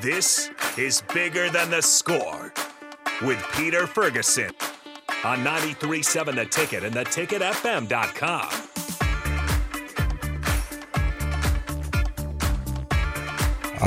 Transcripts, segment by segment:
This is Bigger Than the Score with Peter Ferguson on 93.7 The Ticket and theticketfm.com.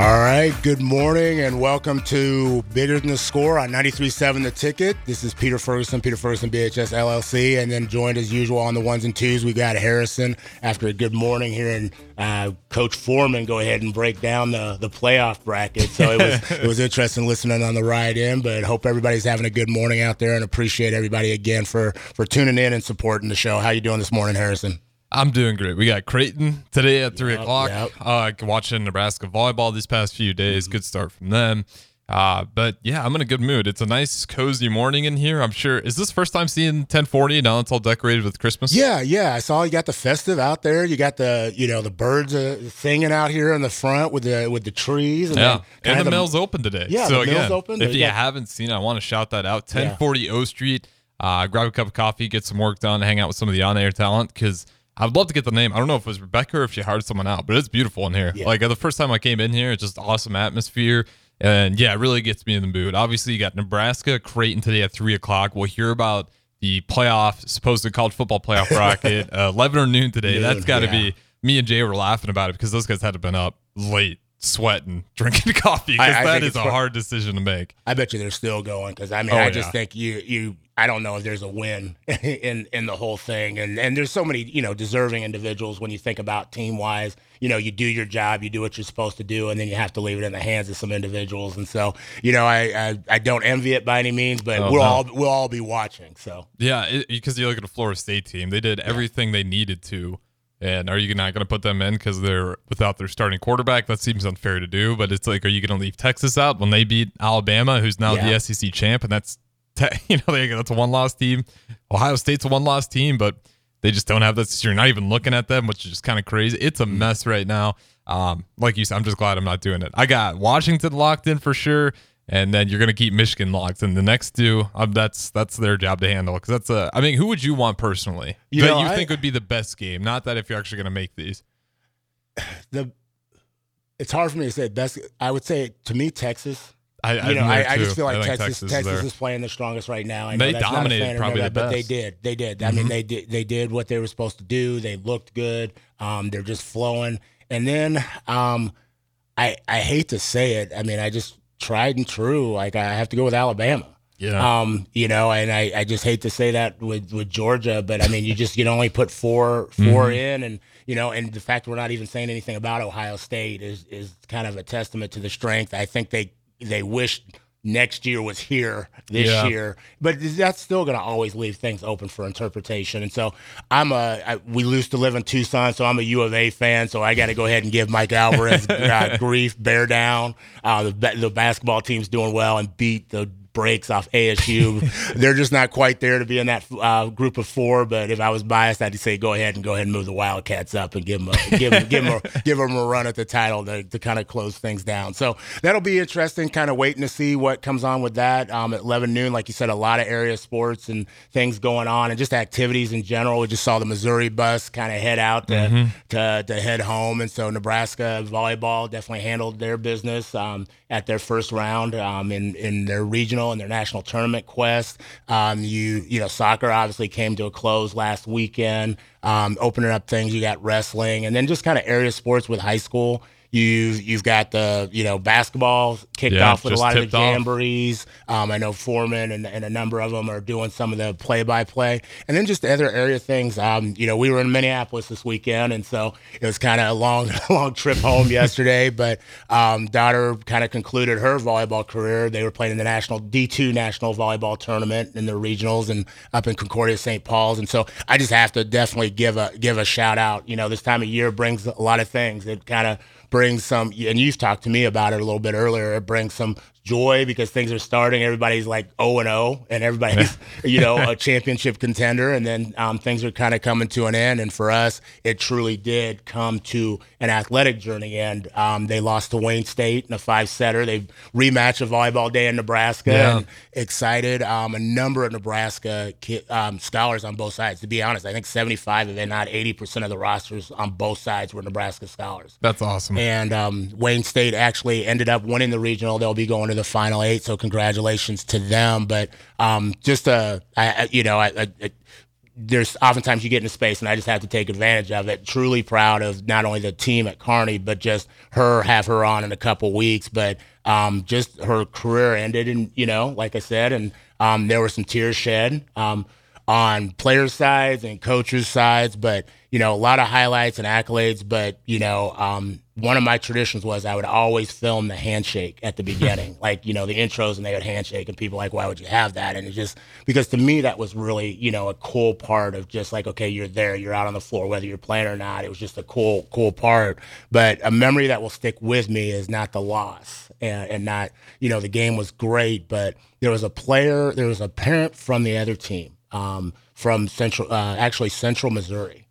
All right, good morning and welcome to Bigger Than the Score on 93.7 The Ticket. This is Peter Ferguson, Peter Ferguson BHS LLC, and then joined as usual on the ones and twos, we got Harrison after a good morning here and uh, Coach Foreman go ahead and break down the, the playoff bracket. So it was it was interesting listening on the ride in, but hope everybody's having a good morning out there and appreciate everybody again for, for tuning in and supporting the show. How you doing this morning, Harrison? I'm doing great. We got Creighton today at three Yep, o'clock. yep. Uh, watching Nebraska volleyball these past few days. Mm-hmm. Good start from them. Uh, but yeah, I'm in a good mood. It's a nice, cozy morning in here. I'm sure. Is this first time seeing 1040? Now it's all decorated with Christmas. Yeah, yeah. I saw you got the festive out there. You got the you know the birds uh, singing out here in the front with the with the trees. And Yeah, and kinda the mill's open today. Yeah, so the mill's again, open. if you got- haven't seen it, I want to shout that out. 1040 O Street. Uh, grab a cup of coffee, get some work done, hang out with some of the on-air talent because I would love to get the name. I don't know if it was Rebecca or if she hired someone out, but it's beautiful in here. Yeah. Like uh, the first time I came in here, it's just awesome atmosphere. And yeah, it really gets me in the mood. Obviously, you got Nebraska, Creighton today at three o'clock. We'll hear about the playoff, supposed to college football playoff bracket, uh, 11 or noon today. That's got to yeah. be me and Jay were laughing about it because those guys had to been up late, sweating, drinking coffee because that is a hard decision to make. I bet you they're still going because I mean Oh, I just think you you I don't know if there's a win in in the whole thing and and there's so many you know deserving individuals when you think about team wise you know you do your job you do what you're supposed to do and then you have to leave it in the hands of some individuals and so you know I I, I don't envy it by any means but Oh, we'll no. all we'll all be watching so Yeah, because you look at the Florida State team, they did everything they needed to. And are you not going to put them in because they're without their starting quarterback? That seems unfair to do. But it's like, are you going to leave Texas out when they beat Alabama, who's now Yeah. the SEC champ, and that's you know they, that's a one loss team. Ohio State's a one loss team, but they just don't have that. You're not even looking at them, which is just kind of crazy. It's a mess right now. Um, like you said, I'm just glad I'm not doing it. I got Washington locked in for sure, and then you're gonna keep Michigan locked And The next two, um, that's that's their job to handle. Because that's a. I mean, who would you want personally You that know, you I- think would be the best game? Not that if you're actually gonna make these. the it's hard for me to say best I would say to me Texas I, you know, I, I just feel like I Texas, is Texas, there. is playing the strongest right now. I know They that's not a dominated probably that, the but they did. They did. I mean, they did. They did what they were supposed to do. They looked good. Um, they're just flowing. And then, um, I I hate to say it. I mean, I just tried and true. Like I have to go with Alabama. Yeah. Um, you know, and I, I just hate to say that with, with Georgia, but I mean, you just you can only put four 4 Mm-hmm. in, and you know, and the fact we're not even saying anything about Ohio State is is kind of a testament to the strength. I think they they wish next year was here this Yeah. year, but that's still going to always leave things open for interpretation. And so I'm a I, we used to live in Tucson, so I'm a U of A fan. So I got to go ahead and give Mike Alvarez uh, grief, bear down. Uh, the the basketball team's doing well and beat the breaks off ASU. They're just not quite there to be in that uh, group of four. But if I was biased, I'd say go ahead and go ahead and move the Wildcats up and give them a, give them, give them a, give them a run at the title to, to kind of close things down. So that'll be interesting. Kind of waiting to see what comes on with that. Um, at 11 noon, like you said, a lot of area sports and things going on, and just activities in general. We just saw the Missouri bus kind of head out to, to to head home, and so Nebraska volleyball definitely handled their business um, at their first round um, in in their regional and their national tournament quest. Um, you you know soccer obviously came to a close last weekend, um, opening up things. You got wrestling, and then just kind of area sports with high school. You've you've got the you know basketball kicked Yeah, off with a lot of the jamborees. Um, I know Foreman and, and a number of them are doing some of the play by play, and then just the other area things. Um, you know, we were in Minneapolis this weekend, and so it was kind of a long long trip home yesterday. But um, daughter kind of concluded her volleyball career. They were playing in the national D two national volleyball tournament in the regionals and up in Concordia, St. Paul's, and so I just have to definitely give a give a shout out. You know, this time of year brings a lot of things. It kind of brings some, and you've talked to me about it a little bit earlier. It brings some joy because things are starting. Everybody's like 0 and 0, and everybody's, you know, a championship contender. And then um, things are kind of coming to an end. And for us, it truly did come to an athletic journey end. Um, they lost to Wayne State in a five setter. They rematch of volleyball day in Nebraska. Yeah. And excited. Um, a number of Nebraska ki- um, scholars on both sides. To be honest, I think 75 of it, not 80% of the rosters on both sides were Nebraska scholars. That's awesome. And um, Wayne State actually ended up winning the regional. They'll be going to the final eight, so congratulations to them. But um, just a, I, you know, I, I, there's oftentimes you get into space, and I just have to take advantage of it. Truly proud of not only the team at Kearney, but just her have her on in a couple weeks. But um, just her career ended, and you know, like I said, and um, there were some tears shed um, on players' sides and coaches' sides, but you know, a lot of highlights and accolades. But you know, um, one of my traditions was I would always film the handshake at the beginning, like you know the intros, and they would handshake, and people like, why would you have that? And it just because to me that was really you know a cool part of just like okay, you're there, you're out on the floor, whether you're playing or not. It was just a cool cool part. But a memory that will stick with me is not the loss, and, and not you know the game was great, but there was a player, there was a parent from the other team, um, from Central, uh, actually Central Missouri.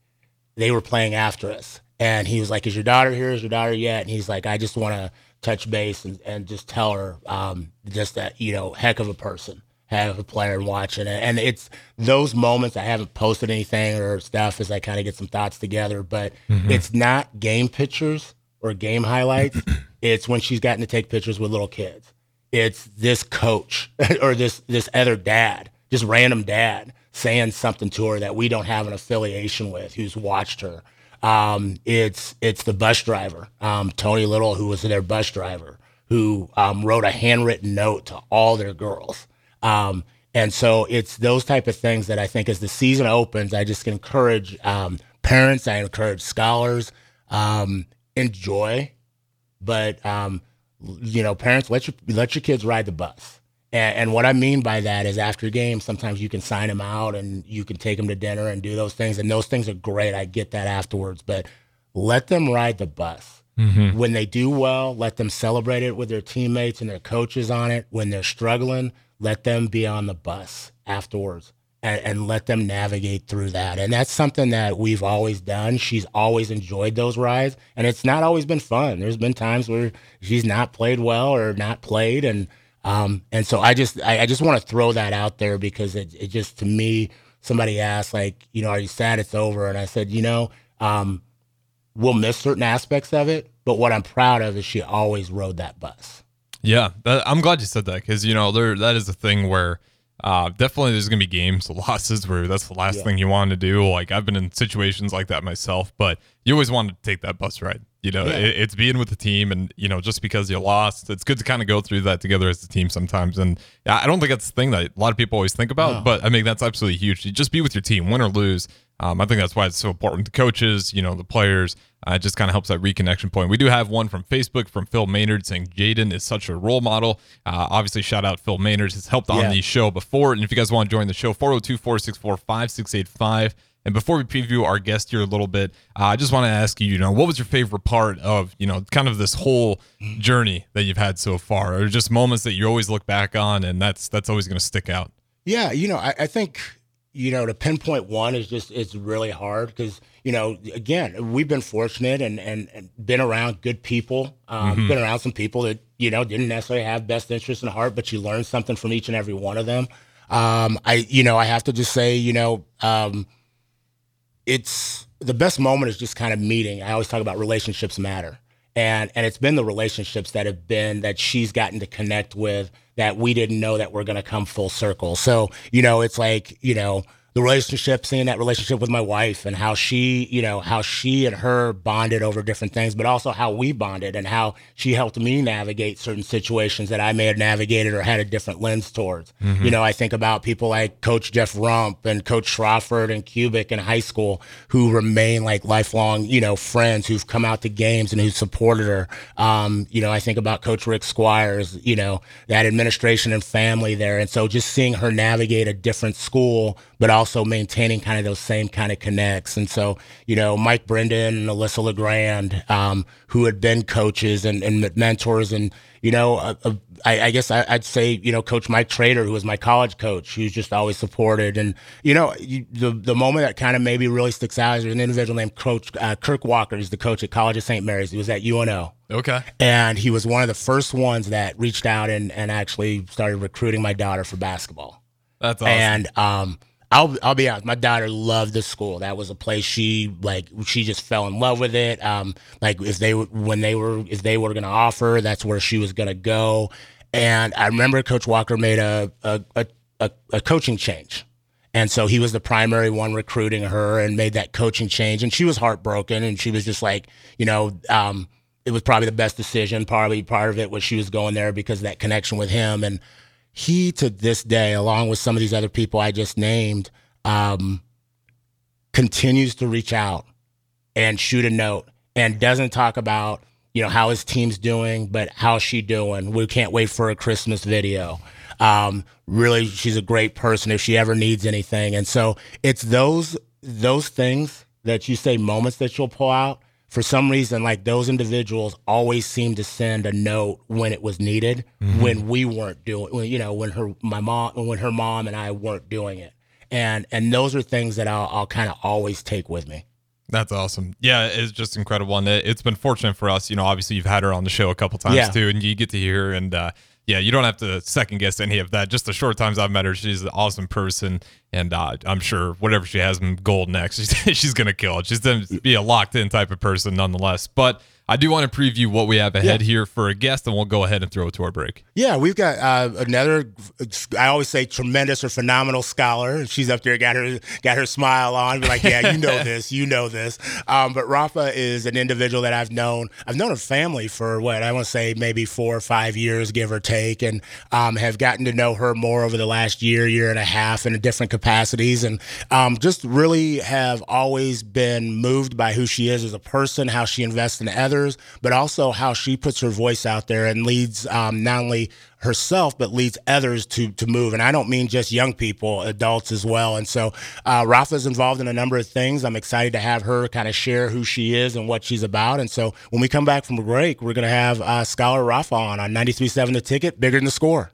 They were playing after us and he was like, "Is your daughter here? Is your daughter yet?" And he's like, "I just want to touch base and, and just tell her um, just that you know, heck of a person, heck of a player, and watching it." And it's those moments. I haven't posted anything or stuff as I kind of get some thoughts together, but mm-hmm. it's not game pictures or game highlights. it's when she's gotten to take pictures with little kids. It's this coach or this this other dad, just random dad, saying something to her that we don't have an affiliation with, who's watched her um, it's it's the bus driver, um, Tony Little, who was their bus driver, who um, wrote a handwritten note to all their girls. Um, and so it's those type of things that I think as the season opens, I just encourage um, parents, I encourage scholars, um, enjoy, but you know, parents let your let your kids ride the bus. And, and, what I mean by that is after games, sometimes you can sign them out and you can take them to dinner and do those things. And those things are great. I get that afterwards, but let them ride the bus. Mm-hmm. When they do well, let them celebrate it with their teammates and their coaches on it. When they're struggling, let them be on the bus afterwards and, and let them navigate through that. And that's something that we've always done. She's always enjoyed those rides, and it's not always been fun. There's been times where she's not played well or not played, and um, and so I just I, I just want to throw that out there because it, it just to me somebody asked like you know are you sad it's over and I said you know um, we'll miss certain aspects of it but what I'm proud of is she always rode that bus. Yeah, that, I'm glad you said that because you know there that is a thing where uh, definitely there's gonna be games losses where that's the last yeah. thing you want to do. Like I've been in situations like that myself, but you always want to take that bus ride. You know, yeah. it, it's being with the team, and you know, just because you lost, it's good to kind of go through that together as a team sometimes. And I don't think that's the thing that a lot of people always think about, no. but I mean that's absolutely huge. You just be with your team, win or lose. Um, I think that's why it's so important. The coaches, you know, the players, uh, it just kind of helps that reconnection point. We do have one from Facebook from Phil Maynard saying Jaden is such a role model. Uh, obviously, shout out Phil Maynard. Has helped on yeah. the show before. And if you guys want to join the show, 402 464 5685. And before we preview our guest here a little bit, uh, I just want to ask you, you know, what was your favorite part of, you know, kind of this whole journey that you've had so far, or just moments that you always look back on, and that's that's always going to stick out. Yeah, you know, I, I, think, you know, to pinpoint one is just it's really hard because you know, again, we've been fortunate and and, and been around good people, um, mm-hmm. been around some people that you know didn't necessarily have best interests in heart, but you learn something from each and every one of them. Um, I, you know, I have to just say, you know. Um, it's the best moment is just kind of meeting. I always talk about relationships matter. And and it's been the relationships that have been that she's gotten to connect with that we didn't know that we're going to come full circle. So, you know, it's like, you know, the relationship, seeing that relationship with my wife and how she, you know, how she and her bonded over different things, but also how we bonded and how she helped me navigate certain situations that I may have navigated or had a different lens towards. Mm-hmm. You know, I think about people like Coach Jeff Rump and Coach Schrofford and Cubic in high school who remain like lifelong, you know, friends who've come out to games and who supported her. Um, you know, I think about Coach Rick Squires, you know, that administration and family there. And so just seeing her navigate a different school, but also maintaining kind of those same kind of connects. And so, you know, Mike Brendan and Alyssa LeGrand, um, who had been coaches and, and mentors and, you know, uh, uh, I, I, guess I, would say, you know, Coach Mike Trader, who was my college coach, who's just always supported. And, you know, you, the, the moment that kind of maybe really sticks out is an individual named Coach uh, Kirk Walker. He's the coach at College of St. Mary's. He was at UNO. Okay. And he was one of the first ones that reached out and, and actually started recruiting my daughter for basketball. That's awesome. And, um, I'll I'll be honest. My daughter loved the school. That was a place she like. She just fell in love with it. Um, like if they when they were if they were to offer, that's where she was to go. And I remember Coach Walker made a a, a a a coaching change. And so he was the primary one recruiting her and made that coaching change. And she was heartbroken. And she was just like, you know, um, it was probably the best decision. Probably part of it was she was going there because of that connection with him. And he to this day, along with some of these other people I just named, um, continues to reach out and shoot a note and doesn't talk about you know how his team's doing, but how's she doing? We can't wait for a Christmas video. Um, really, she's a great person if she ever needs anything, and so it's those those things that you say moments that you'll pull out for some reason, like those individuals always seem to send a note when it was needed, mm-hmm. when we weren't doing, when, you know, when her, my mom, when her mom and I weren't doing it. And, and those are things that I'll, I'll kind of always take with me. That's awesome. Yeah, it's just incredible. And it, has been fortunate for us. You know, obviously you've had her on the show a couple times yeah. too, and you get to hear and, uh, yeah, you don't have to second guess any of that. Just the short times I've met her, she's an awesome person, and uh, I'm sure whatever she has in gold next, she's, she's gonna kill it. She's gonna be a locked in type of person nonetheless. But I do want to preview what we have ahead yeah. here for a guest, and we'll go ahead and throw it to our break. Yeah, we've got uh, another. I always say tremendous or phenomenal scholar. She's up there, got her got her smile on, like, yeah, you know this, you know this. Um, but Rafa is an individual that I've known. I've known her family for what I want to say maybe four or five years, give or take, and um, have gotten to know her more over the last year, year and a half, in different capacities, and um, just really have always been moved by who she is as a person, how she invests in others but also how she puts her voice out there and leads um, not only herself but leads others to to move. And I don't mean just young people, adults as well. And so uh, Rafa's involved in a number of things. I'm excited to have her kind of share who she is and what she's about. And so when we come back from break, we're going to have uh, Scholar Rafa on on 93.7 The Ticket, bigger than the score.